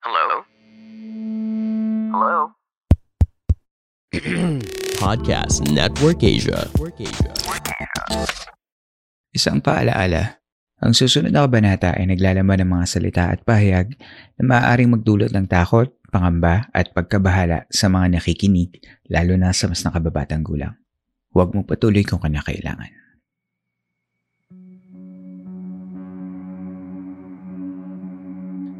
Hello? Hello? Podcast Network Asia. Isang paalaala, ang susunod na kabanata ay naglalaman ng mga salita at pahayag na maaaring magdulot ng takot, pangamba at pagkabahala sa mga nakikinig lalo na sa mas nakababatang gulang. Huwag mong patuloy kung kanakailangan.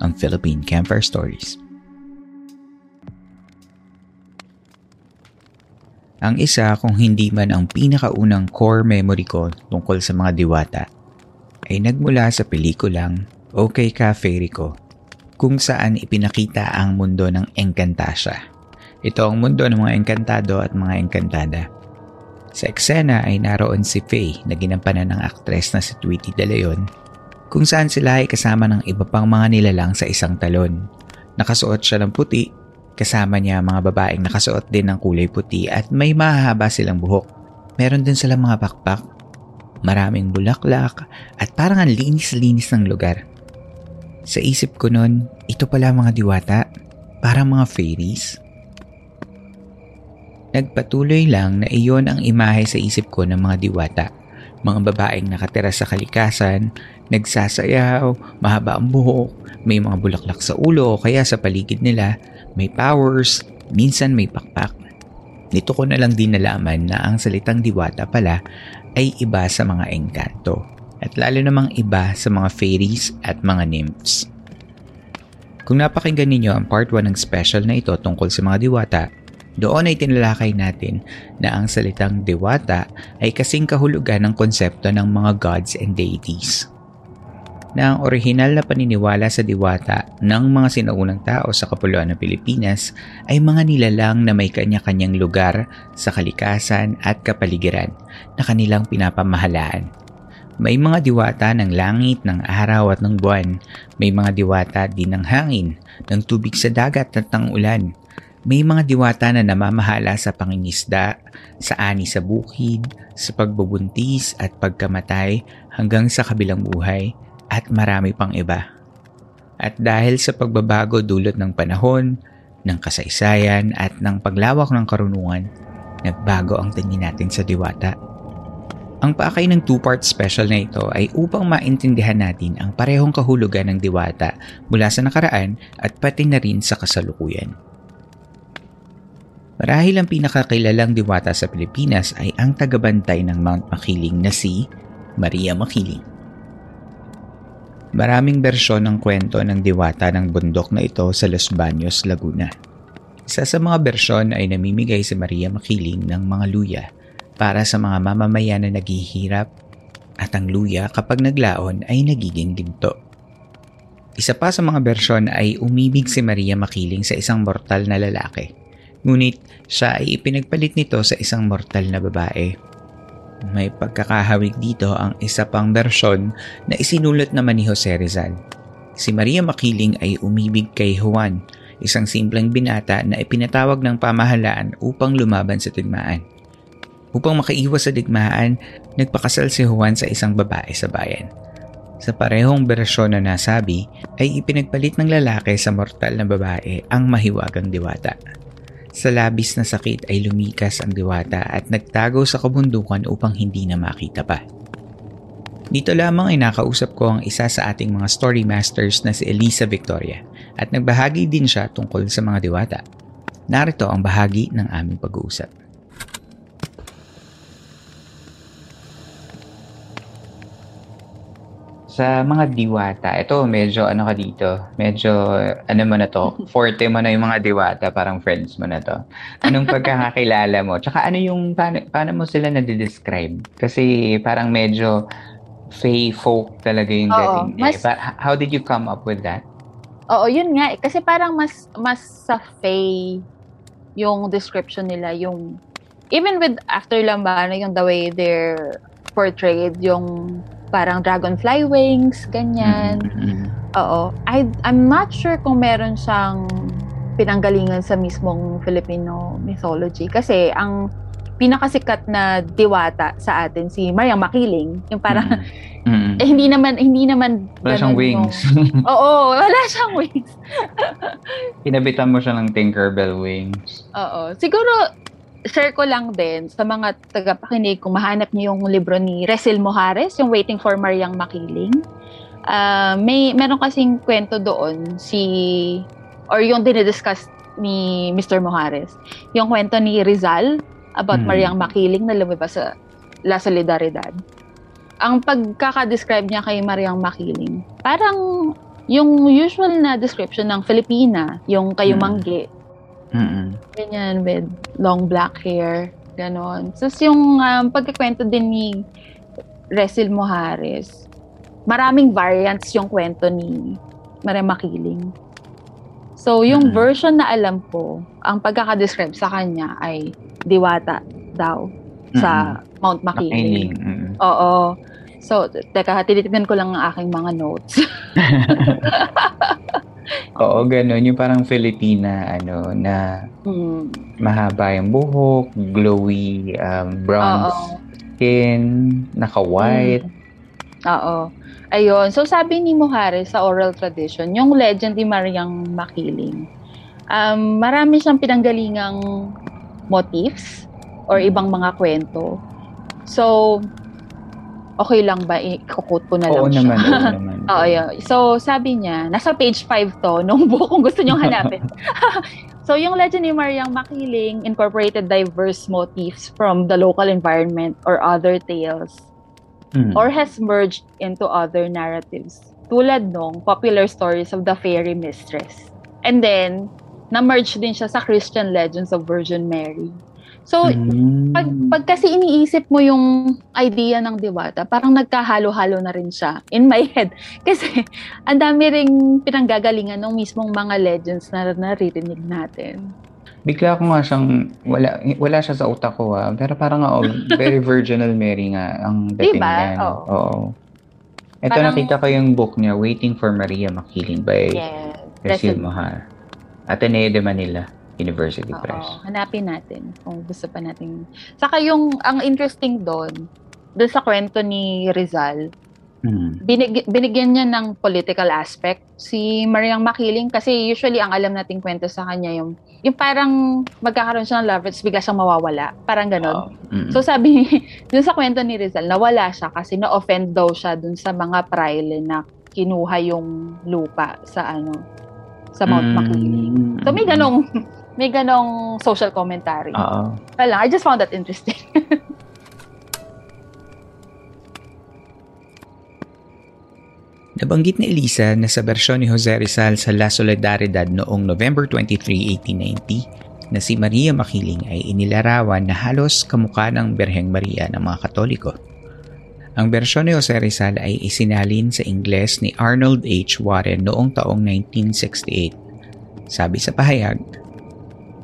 ang Philippine Campfire Stories. Ang isa kung hindi man ang pinakaunang core memory ko tungkol sa mga diwata ay nagmula sa pelikulang Okay Ka Fairy Ko kung saan ipinakita ang mundo ng Encantasia. Ito ang mundo ng mga engkantado at mga engkantada. Sa eksena ay naroon si Faye na ginampanan ng aktres na si Tweety De Leon kung saan sila ay kasama ng iba pang mga nilalang sa isang talon. Nakasuot siya ng puti Kasama niya mga babaeng nakasuot din ng kulay puti at may mahaba silang buhok. Meron din silang mga bakpak, maraming bulaklak at parang ang linis-linis ng lugar. Sa isip ko nun, ito pala mga diwata, parang mga fairies. Nagpatuloy lang na iyon ang imahe sa isip ko ng mga diwata. Mga babaeng nakatira sa kalikasan, nagsasayaw, mahaba ang buhok, may mga bulaklak sa ulo kaya sa paligid nila may powers, minsan may pakpak. Nito ko na lang din nalaman na ang salitang diwata pala ay iba sa mga engkanto at lalo namang iba sa mga fairies at mga nymphs. Kung napakinggan ninyo ang part 1 ng special na ito tungkol sa mga diwata, doon ay tinalakay natin na ang salitang diwata ay kasing kahulugan ng konsepto ng mga gods and deities na ang orihinal na paniniwala sa diwata ng mga sinaunang tao sa Kapuluan ng Pilipinas ay mga nilalang na may kanya-kanyang lugar sa kalikasan at kapaligiran na kanilang pinapamahalaan. May mga diwata ng langit, ng araw at ng buwan. May mga diwata din ng hangin, ng tubig sa dagat at ng ulan. May mga diwata na namamahala sa pangingisda, sa ani sa bukid, sa pagbubuntis at pagkamatay hanggang sa kabilang buhay at marami pang iba. At dahil sa pagbabago dulot ng panahon, ng kasaysayan at ng paglawak ng karunungan, nagbago ang tingin natin sa diwata. Ang paakay ng two-part special na ito ay upang maintindihan natin ang parehong kahulugan ng diwata mula sa nakaraan at pati na rin sa kasalukuyan. Marahil ang pinakakilalang diwata sa Pilipinas ay ang tagabantay ng Mount Makiling na si Maria Makiling. Maraming bersyon ng kwento ng diwata ng bundok na ito sa Los Baños, Laguna. Isa sa mga bersyon ay namimigay si Maria Makiling ng mga luya para sa mga mamamayan na naghihirap at ang luya kapag naglaon ay nagiging ginto. Isa pa sa mga bersyon ay umibig si Maria Makiling sa isang mortal na lalaki. Ngunit siya ay ipinagpalit nito sa isang mortal na babae may pagkakahawig dito ang isa pang bersyon na isinulat naman ni Jose Rizal. Si Maria Makiling ay umibig kay Juan, isang simpleng binata na ipinatawag ng pamahalaan upang lumaban sa digmaan. Upang makaiwas sa digmaan, nagpakasal si Juan sa isang babae sa bayan. Sa parehong bersyon na nasabi, ay ipinagpalit ng lalaki sa mortal na babae ang mahiwagang diwata. Sa labis na sakit ay lumikas ang diwata at nagtago sa kabundukan upang hindi na makita pa. Dito lamang ay nakausap ko ang isa sa ating mga story masters na si Elisa Victoria at nagbahagi din siya tungkol sa mga diwata. Narito ang bahagi ng aming pag-uusap. Sa mga diwata, ito medyo ano ka dito, medyo ano mo na to, forte mo na yung mga diwata, parang friends mo na to. Anong pagkakakilala mo? Tsaka ano yung, paano, paano mo sila na-describe? Kasi parang medyo fey folk talaga yung Oo, dating. mas- eh. But how did you come up with that? Oo, yun nga. eh. Kasi parang mas mas sa Faye yung description nila, yung even with After Lambano, yung the way they're portrayed, yung parang dragonfly wings, ganyan. Mm-mm. Oo. I, I'm not sure kung meron siyang pinanggalingan sa mismong Filipino mythology. Kasi ang pinakasikat na diwata sa atin, si Mariang Makiling, yung parang, Mm-mm. eh, hindi naman, hindi naman, Wala siyang wings. yung- Oo, wala siyang wings. Kinabitan mo siya ng Tinkerbell wings. Oo. Siguro, share ko lang din sa mga tagapakinig kung mahanap niyo yung libro ni Resil Mojares, yung Waiting for Mariang Makiling. Ah, may meron kasing kwento doon si or yung dinidiscuss ni Mr. Mojares. Yung kwento ni Rizal about Hmm. Mariang Makiling na lumabas sa La Solidaridad. Ang pagkaka-describe niya kay Mariang Makiling, parang yung usual na description ng Filipina, yung kayumanggi, Mm-mm. Ganyan, with long black hair. Ganon. So, yung um, pagkikwento din ni Resil Mojares, maraming variants yung kwento ni Maria Makiling. So, yung Mm. version na alam ko, ang pagkakadescribe sa kanya ay diwata daw sa Mount Makiling. Mm-mm. Oo. So, teka, tinitignan ko lang ang aking mga notes. Oo, ganun. Yung parang Filipina, ano, na Hmm. mahaba yung buhok, glowy um, brown Oo. skin, naka-white. Oo. Ayun. So, sabi ni Mojares sa oral tradition, yung legend ni Mariang Makiling, um, marami siyang pinanggalingang motifs or ibang mga kwento. So, okay lang ba? I-quote ko na lang Oo siya. naman, oo naman. Oo, yun. So, sabi niya, nasa page 5 to, nung book, kung gusto niyong hanapin. so, yung legend ni Mariang Makiling incorporated diverse motifs from the local environment or other tales Mm. or has merged into other narratives. Tulad nung popular stories of the fairy mistress. And then, na-merge din siya sa Christian legends of Virgin Mary. So, Mm. pag, pag kasi iniisip mo yung idea ng diwata, parang nagkahalo-halo na rin siya in my head. Kasi ang dami ring pinanggagalingan ng mismong mga legends na naririnig natin. Bigla ko nga siyang, wala, wala siya sa utak ko ah. Pero parang nga, oh, very Virginal Mary nga ang dating Diba? niya. Oo. Oo. Ito Parang- nakita ko yung book niya, Waiting for Maria Makiling by Yes. Cecil Mohar. Ateneo de Manila University Press. Oo, hanapin natin kung gusto pa natin. Saka yung, ang interesting doon, doon sa kwento ni Rizal, Mm. binig, binigyan niya ng political aspect si Mariang Makiling kasi usually ang alam nating kwento sa kanya yung yung parang magkakaroon siya ng love at bigla siyang mawawala. Parang ganon. Mm. So sabi, dun sa kwento ni Rizal, nawala siya kasi na-offend daw siya dun sa mga praile na kinuha yung lupa sa ano, sa Mount Mm. Makiling. So may ganong, may ganong social commentary. Oo. Wala I just found that interesting. Nabanggit ni Elisa na sa bersyon ni Jose Rizal sa La Solidaridad noong November 23, 1890 na si Maria Makiling ay inilarawan na halos kamukha ng Berheng Maria ng mga Katoliko. Ang bersyon ni Jose Rizal ay isinalin sa Ingles ni Arnold H. Warren noong taong 1968. Sabi sa pahayag,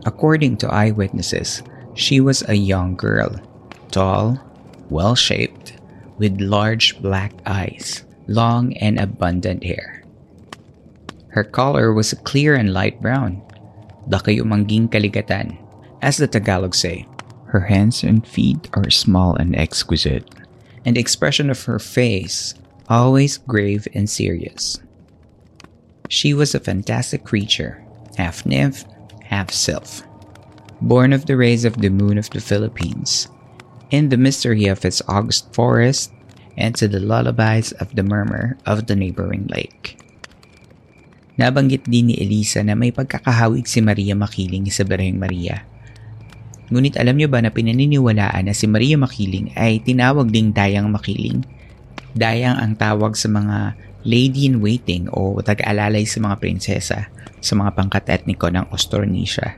According to eyewitnesses, she was a young girl, tall, well-shaped, with large black eyes long and abundant hair. Her color was a clear and light brown, dakayumangging kaligatan, as the Tagalog say. Her hands and feet are small and exquisite, and the expression of her face always grave and serious. She was a fantastic creature, half nymph, half sylph, born of the rays of the moon of the Philippines. In the mystery of its august forest, and to the lullabies of the murmur of the neighboring lake. Nabanggit din ni Elisa na may pagkakahawig si Maria Makiling sa Berheng Maria. Ngunit alam niyo ba na pinaniniwalaan na si Maria Makiling ay tinawag ding Dayang Makiling? Dayang ang tawag sa mga lady-in-waiting o tag-alalay sa mga prinsesa sa mga pangkat etniko ng Austronesia.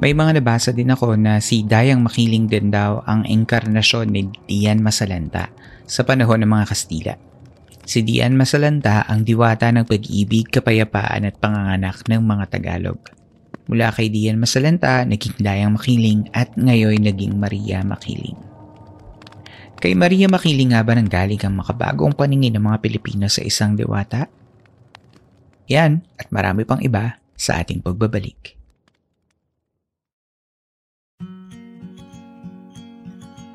May mga nabasa din ako na si Dayang Makiling din daw ang inkarnasyon ni Dian Masalanta sa panahon ng mga Kastila. Si Dian Masalanta ang diwata ng pag-ibig, kapayapaan at panganganak ng mga Tagalog. Mula kay Dian Masalanta, naging Dayang Makiling at ngayon naging Maria Makiling. Kay Maria Makiling nga ba nang galing ang makabagong paningin ng mga Pilipino sa isang diwata? Yan at marami pang iba sa ating pagbabalik.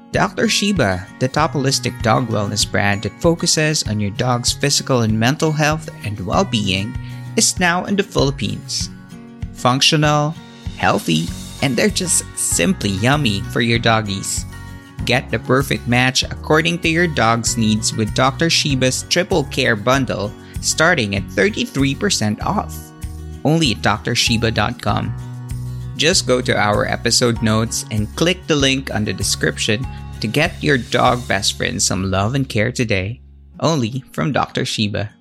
Dr. Sheba, the top holistic dog wellness brand that focuses on your dog's physical and mental health and well being, is now in the Philippines. Functional, healthy, and they're just simply yummy for your doggies. Get the perfect match according to your dog's needs with Dr. Sheba's Triple Care Bundle starting at 33% off. Only at drsheba.com. Just go to our episode notes and click the link on the description to get your dog best friend some love and care today, only from Dr. Sheba.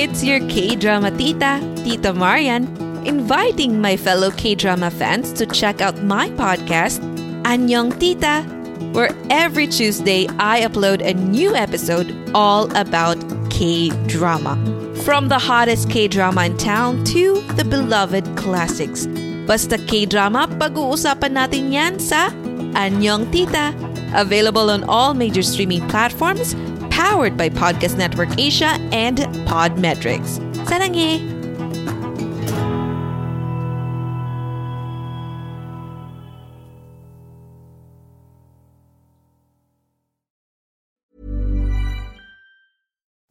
It's your K-drama tita, Tita Marian, inviting my fellow K-drama fans to check out my podcast, Annyeong Tita, where every Tuesday I upload a new episode all about K-drama. From the hottest K-drama in town to the beloved classics. Basta K-drama, pag-uusapan natin yan sa Anyong Tita. Available on all major streaming platforms, powered by Podcast Network Asia and Podmetrics. Sarange!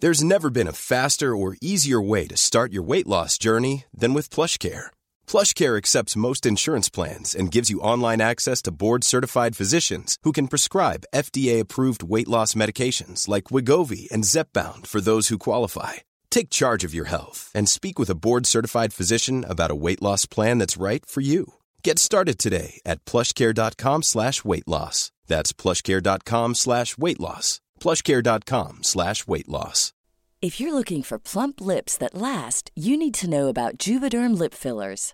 There's never been a faster or easier way to start your weight loss journey than with PlushCare. PlushCare accepts most insurance plans and gives you online access to board-certified physicians who can prescribe FDA-approved weight loss medications like Wigovi and Zepbound for those who qualify. Take charge of your health and speak with a board-certified physician about a weight loss plan that's right for you. Get started today at plushcare.com slash weight loss. That's plushcare.com slash weight loss. plushcare.com slash weight loss. If you're looking for plump lips that last, you need to know about Juvederm lip fillers.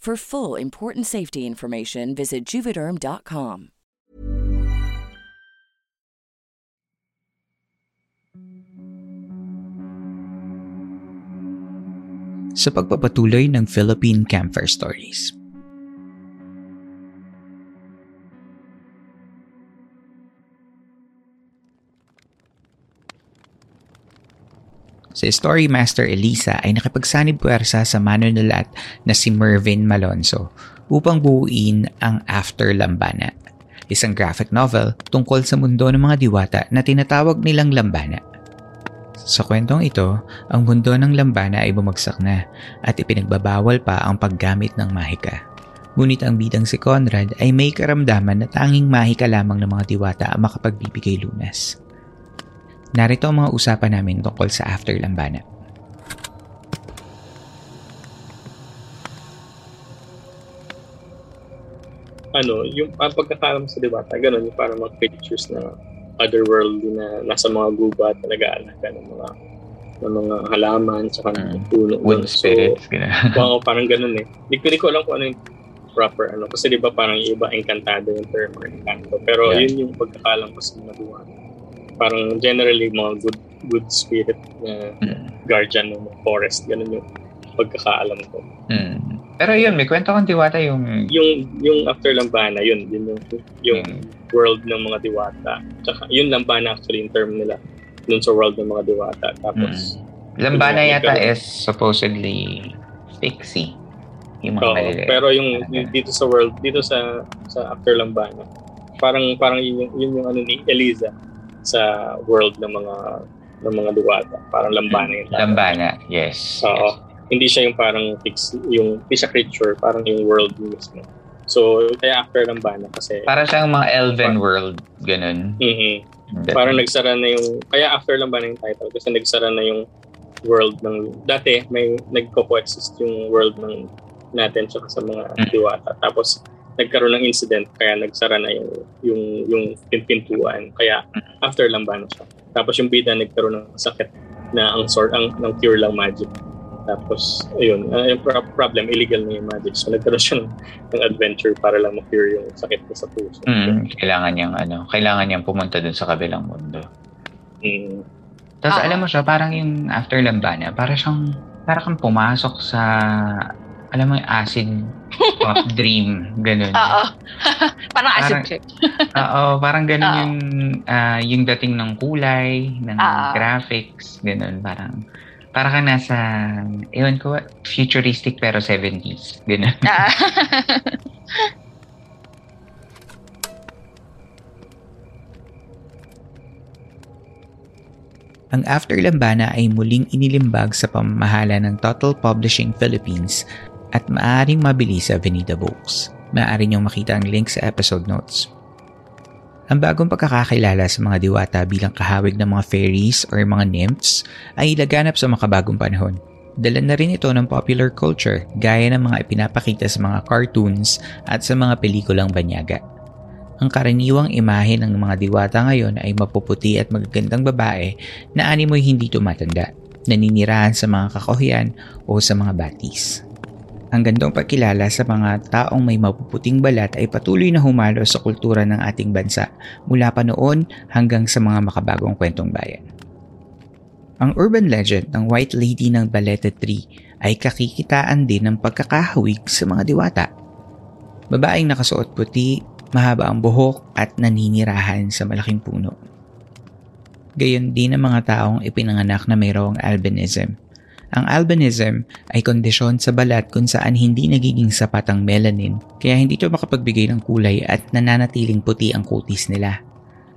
For full important safety information, visit juvederm.com. Sa pagpapatuloy ng Philippine Campfire Stories. Sa Story Master Elisa ay nakipagsanib puwersa sa manunulat na si Mervin Malonzo upang buuin ang After Lambana, isang graphic novel tungkol sa mundo ng mga diwata na tinatawag nilang Lambana. Sa kwentong ito, ang mundo ng Lambana ay bumagsak na at ipinagbabawal pa ang paggamit ng mahika. Ngunit ang bidang si Conrad ay may karamdaman na tanging mahika lamang ng mga diwata ang makapagbibigay lunas. Narito ang mga usapan namin tungkol sa After Lambana. ano, yung ang pagkakalam sa Diwata, ganun, yung parang mga creatures na otherworldly na nasa mga gubat na nag-aalaga ng mga ng mga halaman sa kanang Mm. puno. Wind So, spirits. Gano'n. Oo, parang ganun eh. Hindi ko, hindi ko alam kung ano yung proper ano. Kasi di ba parang iba encantado yung term or encanto. Pero Yeah. yun yung pagkakalam ko sa mga Diwata. Parang generally mga good good spirit na Mm. guardian ng forest. Ganun yung pagkakaalam ko. Mm. Pero yun, may kwento kang diwata yung... Yung yung after Lambana, yun, yun yung, yung Mm. world ng mga diwata. Tsaka yun Lambana actually yung term nila dun sa world ng mga diwata. Tapos Lambana Yung- yata yung- is supposedly fixie. Yung mga maliliit. pero yung, yung dito sa world, dito sa sa after Lambana, parang parang yun yung, yun yung ano ni Eliza sa world ng mga ng mga diwata. Parang Lambana yung. Lambana, yes. Oo. yes. Hindi siya yung parang fix, yung hindi siya creature, parang yung world mismo. So, kaya after Lambana kasi Para siyang mga elven world, ganun. Mhm. Parang nagsara na yung kaya after Lambana yung title kasi nagsara na yung world ng dati may nagko-coexist yung world ng natin tsaka sa mga Mm. diwata. Tapos nagkaroon ng incident kaya nagsara na yung yung yung pintuan. Kaya after Lambano siya. Tapos yung bida nagkaroon ng sakit na ang sort ang ng pure lang magic. Tapos ayun, uh, yung pro- problem illegal na yung magic. So nagkaroon siya ng, ng adventure para lang ma-cure yung sakit niya sa puso. Mm, kailangan niyang ano, kailangan niyang pumunta dun sa kabilang mundo. Mm. Tapos Ah. alam mo siya, parang yung after Lambana, para siyang, para kang pumasok sa, alam mo yung acid pop dream, ganun. Oo. Parang acid Parang- trip. Oo, parang ganun Oo. yung, ah, yung dating ng kulay, ng Oo. graphics, ganun, parang, para ka nasa, ewan ko, futuristic pero 70s, ganun. Ang After Lambana ay muling inilimbag sa pamamahala ng Total Publishing Philippines at maaaring mabili sa Avenida Books. Maaari niyong makita ang link sa episode notes. Ang bagong pagkakakilala sa mga diwata bilang kahawig ng mga fairies or mga nymphs ay ilaganap sa makabagong panahon. Dala na rin ito ng popular culture gaya ng mga ipinapakita sa mga cartoons at sa mga pelikulang banyaga. Ang karaniwang imahe ng mga diwata ngayon ay mapuputi at magagandang babae na animoy hindi tumatanda, naninirahan sa mga kakohian o sa mga batis. Ang gandong pagkilala sa mga taong may mapuputing balat ay patuloy na humalo sa kultura ng ating bansa mula pa noon hanggang sa mga makabagong kwentong bayan. Ang urban legend ng White Lady ng Balete Tree ay kakikitaan din ng pagkakahawig sa mga diwata. Babaeng nakasuot puti, mahaba ang buhok at naninirahan sa malaking puno. Gayon din ang mga taong ipinanganak na mayroong albinism. Ang albinism ay kondisyon sa balat kung saan hindi nagiging sapat ang melanin kaya hindi ito makapagbigay ng kulay at nananatiling puti ang kutis nila.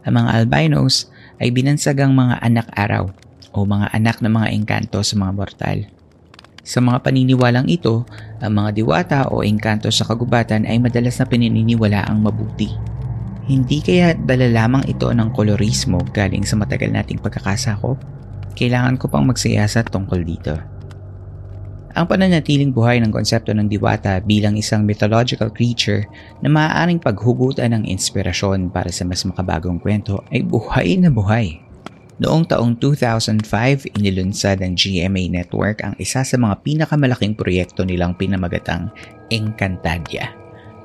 Ang mga albinos ay binansagang mga anak araw o mga anak ng mga engkanto sa mga mortal. Sa mga paniniwalang ito, ang mga diwata o engkanto sa kagubatan ay madalas na pinaniniwala ang mabuti. Hindi kaya dala lamang ito ng kolorismo galing sa matagal nating pagkakasakop? Kailangan ko pang magsiyasat tungkol dito. Ang pananatiling buhay ng konsepto ng diwata bilang isang mythological creature na maaaring paghugutan ng inspirasyon para sa mas makabagong kwento ay buhay na buhay. Noong taong 2005, inilunsad ng GMA Network ang isa sa mga pinakamalaking proyekto nilang pinamagatang Encantadia.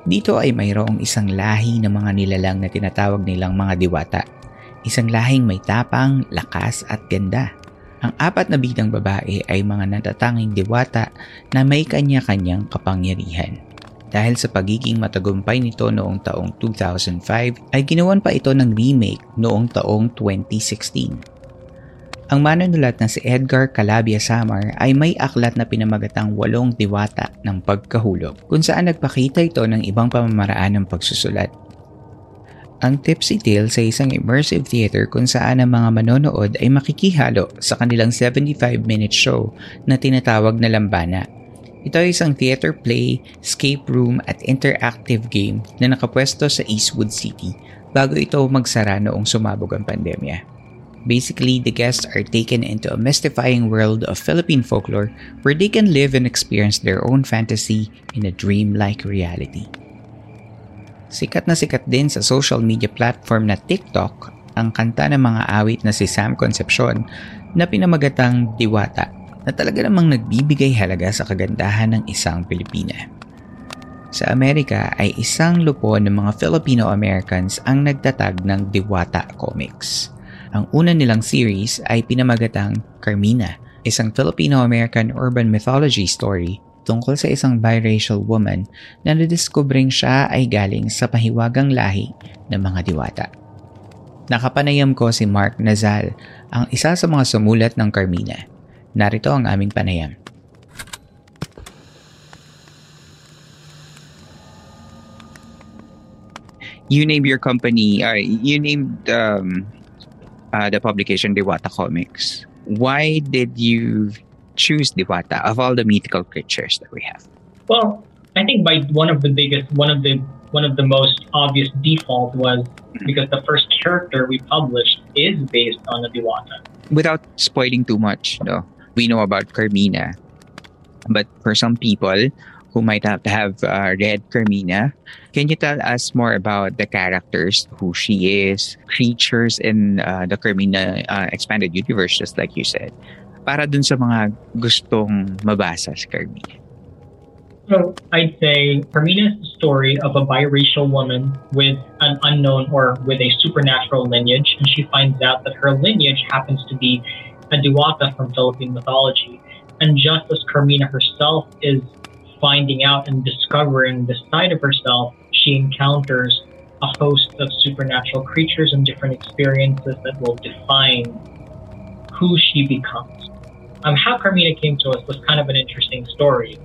Dito ay mayroong isang lahi ng mga nilalang na tinatawag nilang mga diwata. Isang lahing may tapang, lakas at ganda. Ang apat na bidang babae ay mga natatanging diwata na may kanya-kanyang kapangyarihan. Dahil sa pagiging matagumpay nito noong taong 2005 ay ginawan pa ito ng remake noong taong 2016. Ang manunulat na si Edgar Calabia Samar ay may aklat na pinamagatang walong diwata ng pagkahulog kung saan nagpakita ito ng ibang pamamaraan ng pagsusulat. Ang Tipsy Tale sa isang immersive theater kung saan ang mga manonood ay makikihalo sa kanilang 75-minute show na tinatawag na Lambana. Ito ay isang theater play, escape room at interactive game na nakapwesto sa Eastwood City bago ito magsara noong sumabog ang pandemya. Basically, the guests are taken into a mystifying world of Philippine folklore where they can live and experience their own fantasy in a dreamlike reality. Sikat na sikat din sa social media platform na TikTok ang kanta ng mga awit na si Sam Concepcion na pinamagatang Diwata na talaga namang nagbibigay halaga sa kagandahan ng isang Pilipina. Sa Amerika ay isang lupo ng mga Filipino-Americans ang nagtatag ng Diwata Comics. Ang una nilang series ay pinamagatang Carmina, isang Filipino-American urban mythology story tungkol sa isang biracial woman na nadiskubring siya ay galing sa pahiwagang lahi ng mga diwata. Nakapanayam ko si Mark Nazal, ang isa sa mga sumulat ng Carmina. Narito ang aming panayam. You named your company, uh, you named um, uh, the publication Diwata Comics. Why did you choose Diwata of all the mythical creatures that we have? Well, I think by one of the biggest, one of the one of the most obvious default was because the first character we published is based on a Diwata. Without spoiling too much, no, we know about Carmina, but for some people who might have, have uh, read Carmina, can you tell us more about the characters, who she is, creatures in uh, the Carmina uh, expanded universe, just like you said, para dun sa mga gustong mabasa sa Carmina? So I'd say Carmina is the story of a biracial woman with an unknown or with a supernatural lineage, and she finds out that her lineage happens to be a Diwata from Philippine mythology. And just as Carmina herself is finding out and discovering this side of herself, she encounters a host of supernatural creatures and different experiences that will define who she becomes. Um, how Carmina came to us was kind of an interesting story.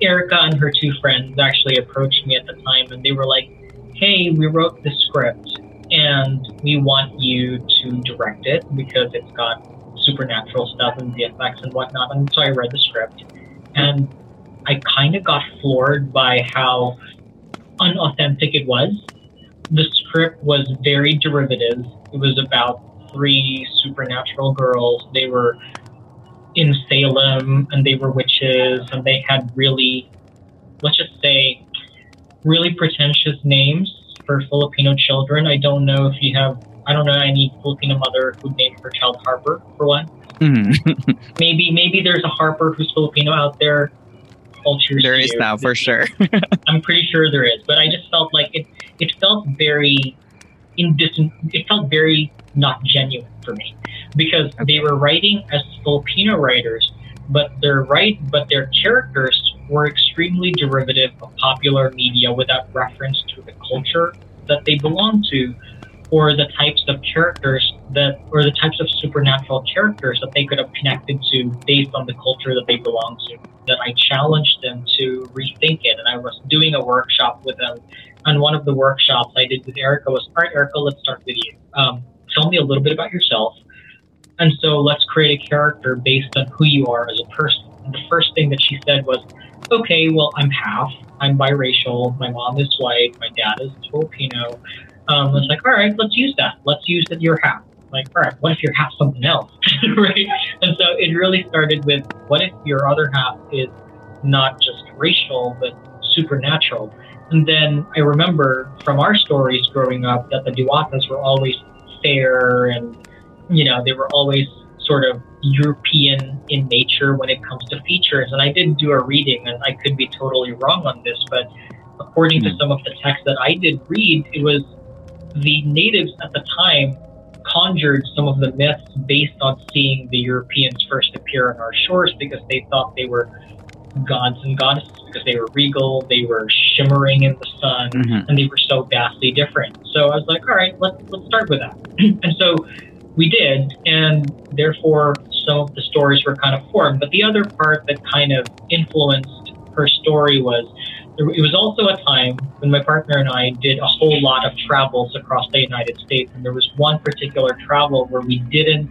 Erica and her two friends actually approached me at the time and they were like, hey, we wrote this script and we want you to direct it because it's got supernatural stuff and VFX and whatnot. And so I read the script and I kind of got floored by how unauthentic it was. The script was very derivative. It was about three supernatural girls. They were in Salem and they were witches and they had really, let's just say, really pretentious names for Filipino children. I don't know if you have, I don't know any Filipino mother who named her child Harper for one. Mm-hmm. maybe maybe there's a Harper who's Filipino out there. There is now for sure. I'm pretty sure there is, but I just felt like it. It felt very indistant. It felt very not genuine for me because they were writing as Filipino writers, but their right, but their characters were extremely derivative of popular media without reference to the culture that they belong to, or the types of characters that, or the types of supernatural characters that they could have connected to based on the culture that they belong to. That I challenged them to rethink it, and I was doing a workshop with them. And one of the workshops I did with Erica was, all right, Erica, let's start with you. Um, tell me a little bit about yourself. And so let's create a character based on who you are as a person. And the first thing that she said was, okay, well, I'm half. I'm biracial. My mom is white. My dad is Filipino. Um, I was like, all right, let's use that. Let's use that you're half. Like, all right, what if you're half something else? right? And so it really started with, what if your other half is not just racial, but supernatural? And then I remember from our stories growing up that the Diwatas were always fair and you know they were always sort of European in nature when it comes to features. And I did do a reading, and I could be totally wrong on this, but according to hmm. some of the texts that I did read, it was the natives at the time conjured some of the myths based on seeing the Europeans first appear on our shores because they thought they were gods and goddesses because they were regal, they were shimmering in the sun, Mhm. and they were so vastly different. So I was like, all right, let's let's start with that. and so we did, and therefore some of the stories were kind of formed. But the other part that kind of influenced her story was it was also a time when my partner and I did a whole lot of travels across the United States, and there was one particular travel where we didn't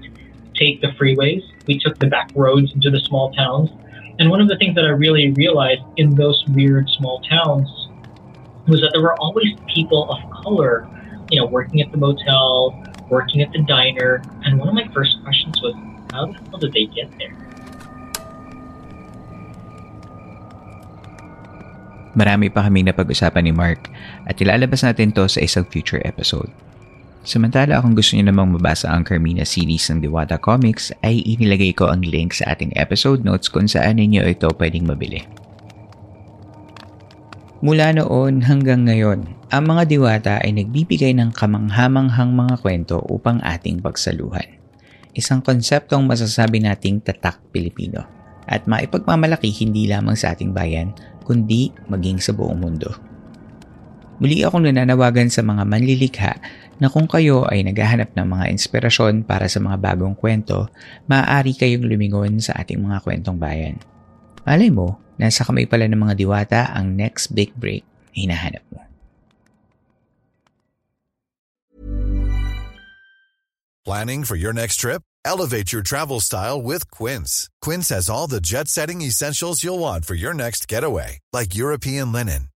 take the freeways. We took the back roads into the small towns. And one of the things that I really realized in those weird small towns was that there were always people of color, you know, working at the motel, working at the diner. And one of my first questions was, how the hell did they get there? Marami pa kaming napag-usapan ni Mark at ilalabas natin to sa isang future episode. Samantala kung gusto niyo namang mabasa ang Carmina series ng Diwata Comics ay inilagay ko ang link sa ating episode notes kung saan ninyo ito pwedeng mabili. Mula noon hanggang ngayon, ang mga diwata ay nagbibigay ng kamanghamanghang mga kwento upang ating pagsaluhan. Isang konseptong masasabi nating tatak Pilipino at maipagmamalaki hindi lamang sa ating bayan kundi maging sa buong mundo. Muli akong nananawagan sa mga manlilikha na kung kayo ay naghahanap ng mga inspirasyon para sa mga bagong kwento, maaari kayong lumingon sa ating mga kwentong bayan. Malay mo, nasa kamay pala ng mga diwata ang next big break na hinahanap mo. Planning for your next trip? Elevate your travel style with Quince. Quince has all the jet setting essentials you'll want for your next getaway, like European linen,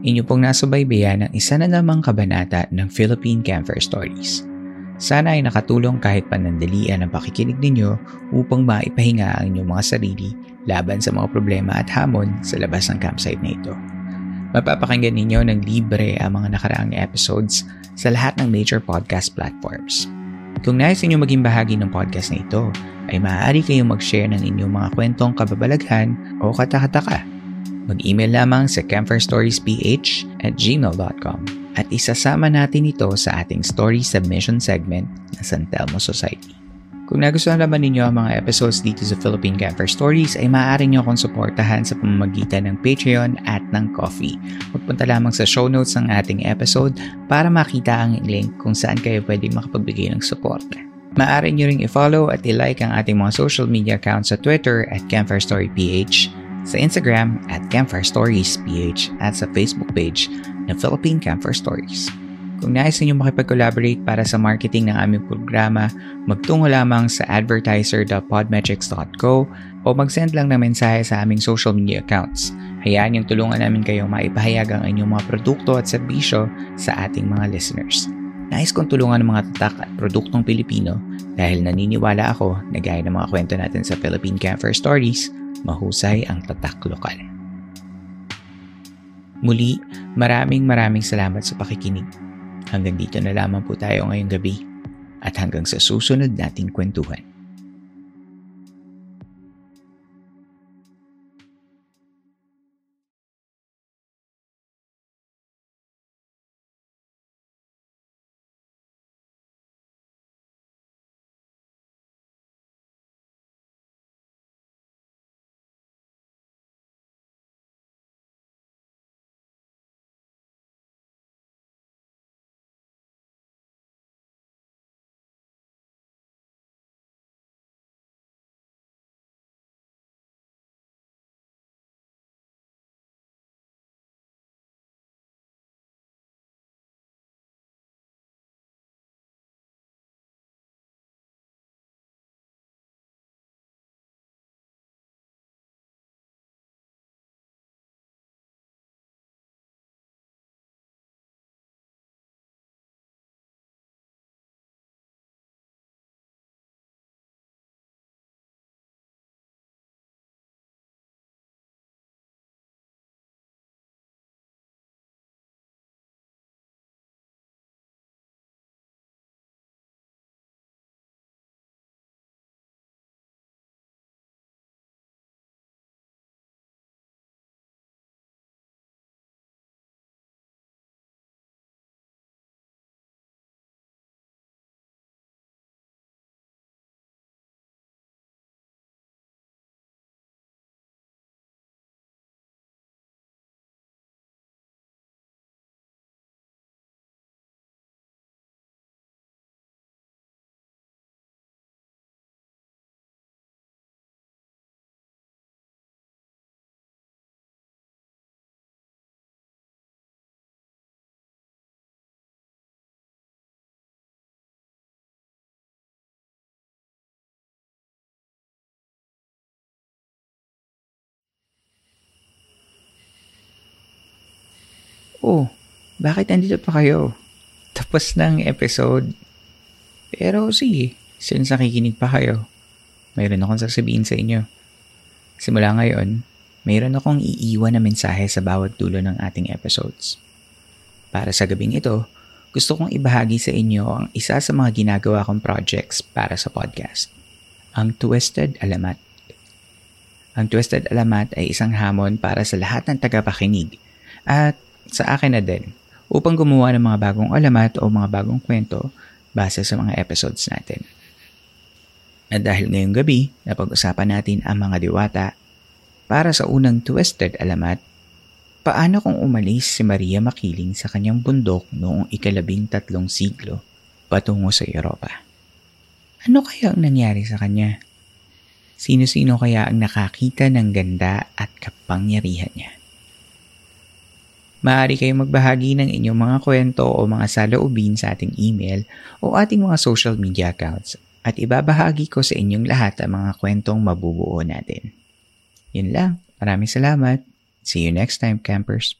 Inyo pong nasubaybayan ang isa na namang kabanata ng Philippine Camper Stories. Sana ay nakatulong kahit panandalian ang pakikinig ninyo upang maipahinga ang inyong mga sarili laban sa mga problema at hamon sa labas ng campsite na ito. Mapapakinggan ninyo ng libre ang mga nakaraang episodes sa lahat ng major podcast platforms. Kung nais ninyo maging bahagi ng podcast na ito, ay maaari kayong mag-share ng inyong mga kwentong kababalaghan o katakataka mag-email lamang sa campfirestoriesph at gmail.com at isasama natin ito sa ating story submission segment ng San Telmo Society. Kung nagustuhan naman ninyo ang mga episodes dito sa Philippine Camper Stories ay maaari nyo akong suportahan sa pamamagitan ng Patreon at ng Coffee. Magpunta lamang sa show notes ng ating episode para makita ang link kung saan kayo pwede makapagbigay ng suporta. Maaari nyo ring i-follow at i-like ang ating mga social media accounts sa Twitter at Campfire Story PH, sa Instagram at Campfire Stories PH at sa Facebook page ng Philippine Campfire Stories. Kung nais ninyo makipag-collaborate para sa marketing ng aming programa, magtungo lamang sa advertiser.podmetrics.co o mag-send lang ng mensahe sa aming social media accounts. Hayaan yung tulungan namin kayong maipahayag ang inyong mga produkto at serbisyo sa ating mga listeners. Nais kong tulungan ng mga tatak at produktong Pilipino dahil naniniwala ako na gaya ng mga kwento natin sa Philippine Campfire Stories, mahusay ang tatak lokal. Muli, maraming maraming salamat sa pakikinig. Hanggang dito na lamang po tayo ngayong gabi at hanggang sa susunod nating kwentuhan. Oh, bakit nandito pa kayo? Tapos ng episode. Pero sige, since nakikinig pa kayo, mayroon akong sasabihin sa inyo. Simula ngayon, mayroon akong iiwan na mensahe sa bawat dulo ng ating episodes. Para sa gabing ito, gusto kong ibahagi sa inyo ang isa sa mga ginagawa kong projects para sa podcast. Ang Twisted Alamat. Ang Twisted Alamat ay isang hamon para sa lahat ng tagapakinig at sa akin na din upang gumawa ng mga bagong alamat o mga bagong kwento base sa mga episodes natin. At dahil ngayong gabi, napag-usapan natin ang mga diwata, para sa unang Twisted Alamat, paano kung umalis si Maria Makiling sa kanyang bundok noong ikalabing tatlong siglo patungo sa Europa? Ano kaya ang nangyari sa kanya? Sino-sino kaya ang nakakita ng ganda at kapangyarihan niya? Maaari kayong magbahagi ng inyong mga kwento o mga saloobin sa ating email o ating mga social media accounts at ibabahagi ko sa inyong lahat ang mga kwentong mabubuo natin. Yun lang. Maraming salamat. See you next time, campers.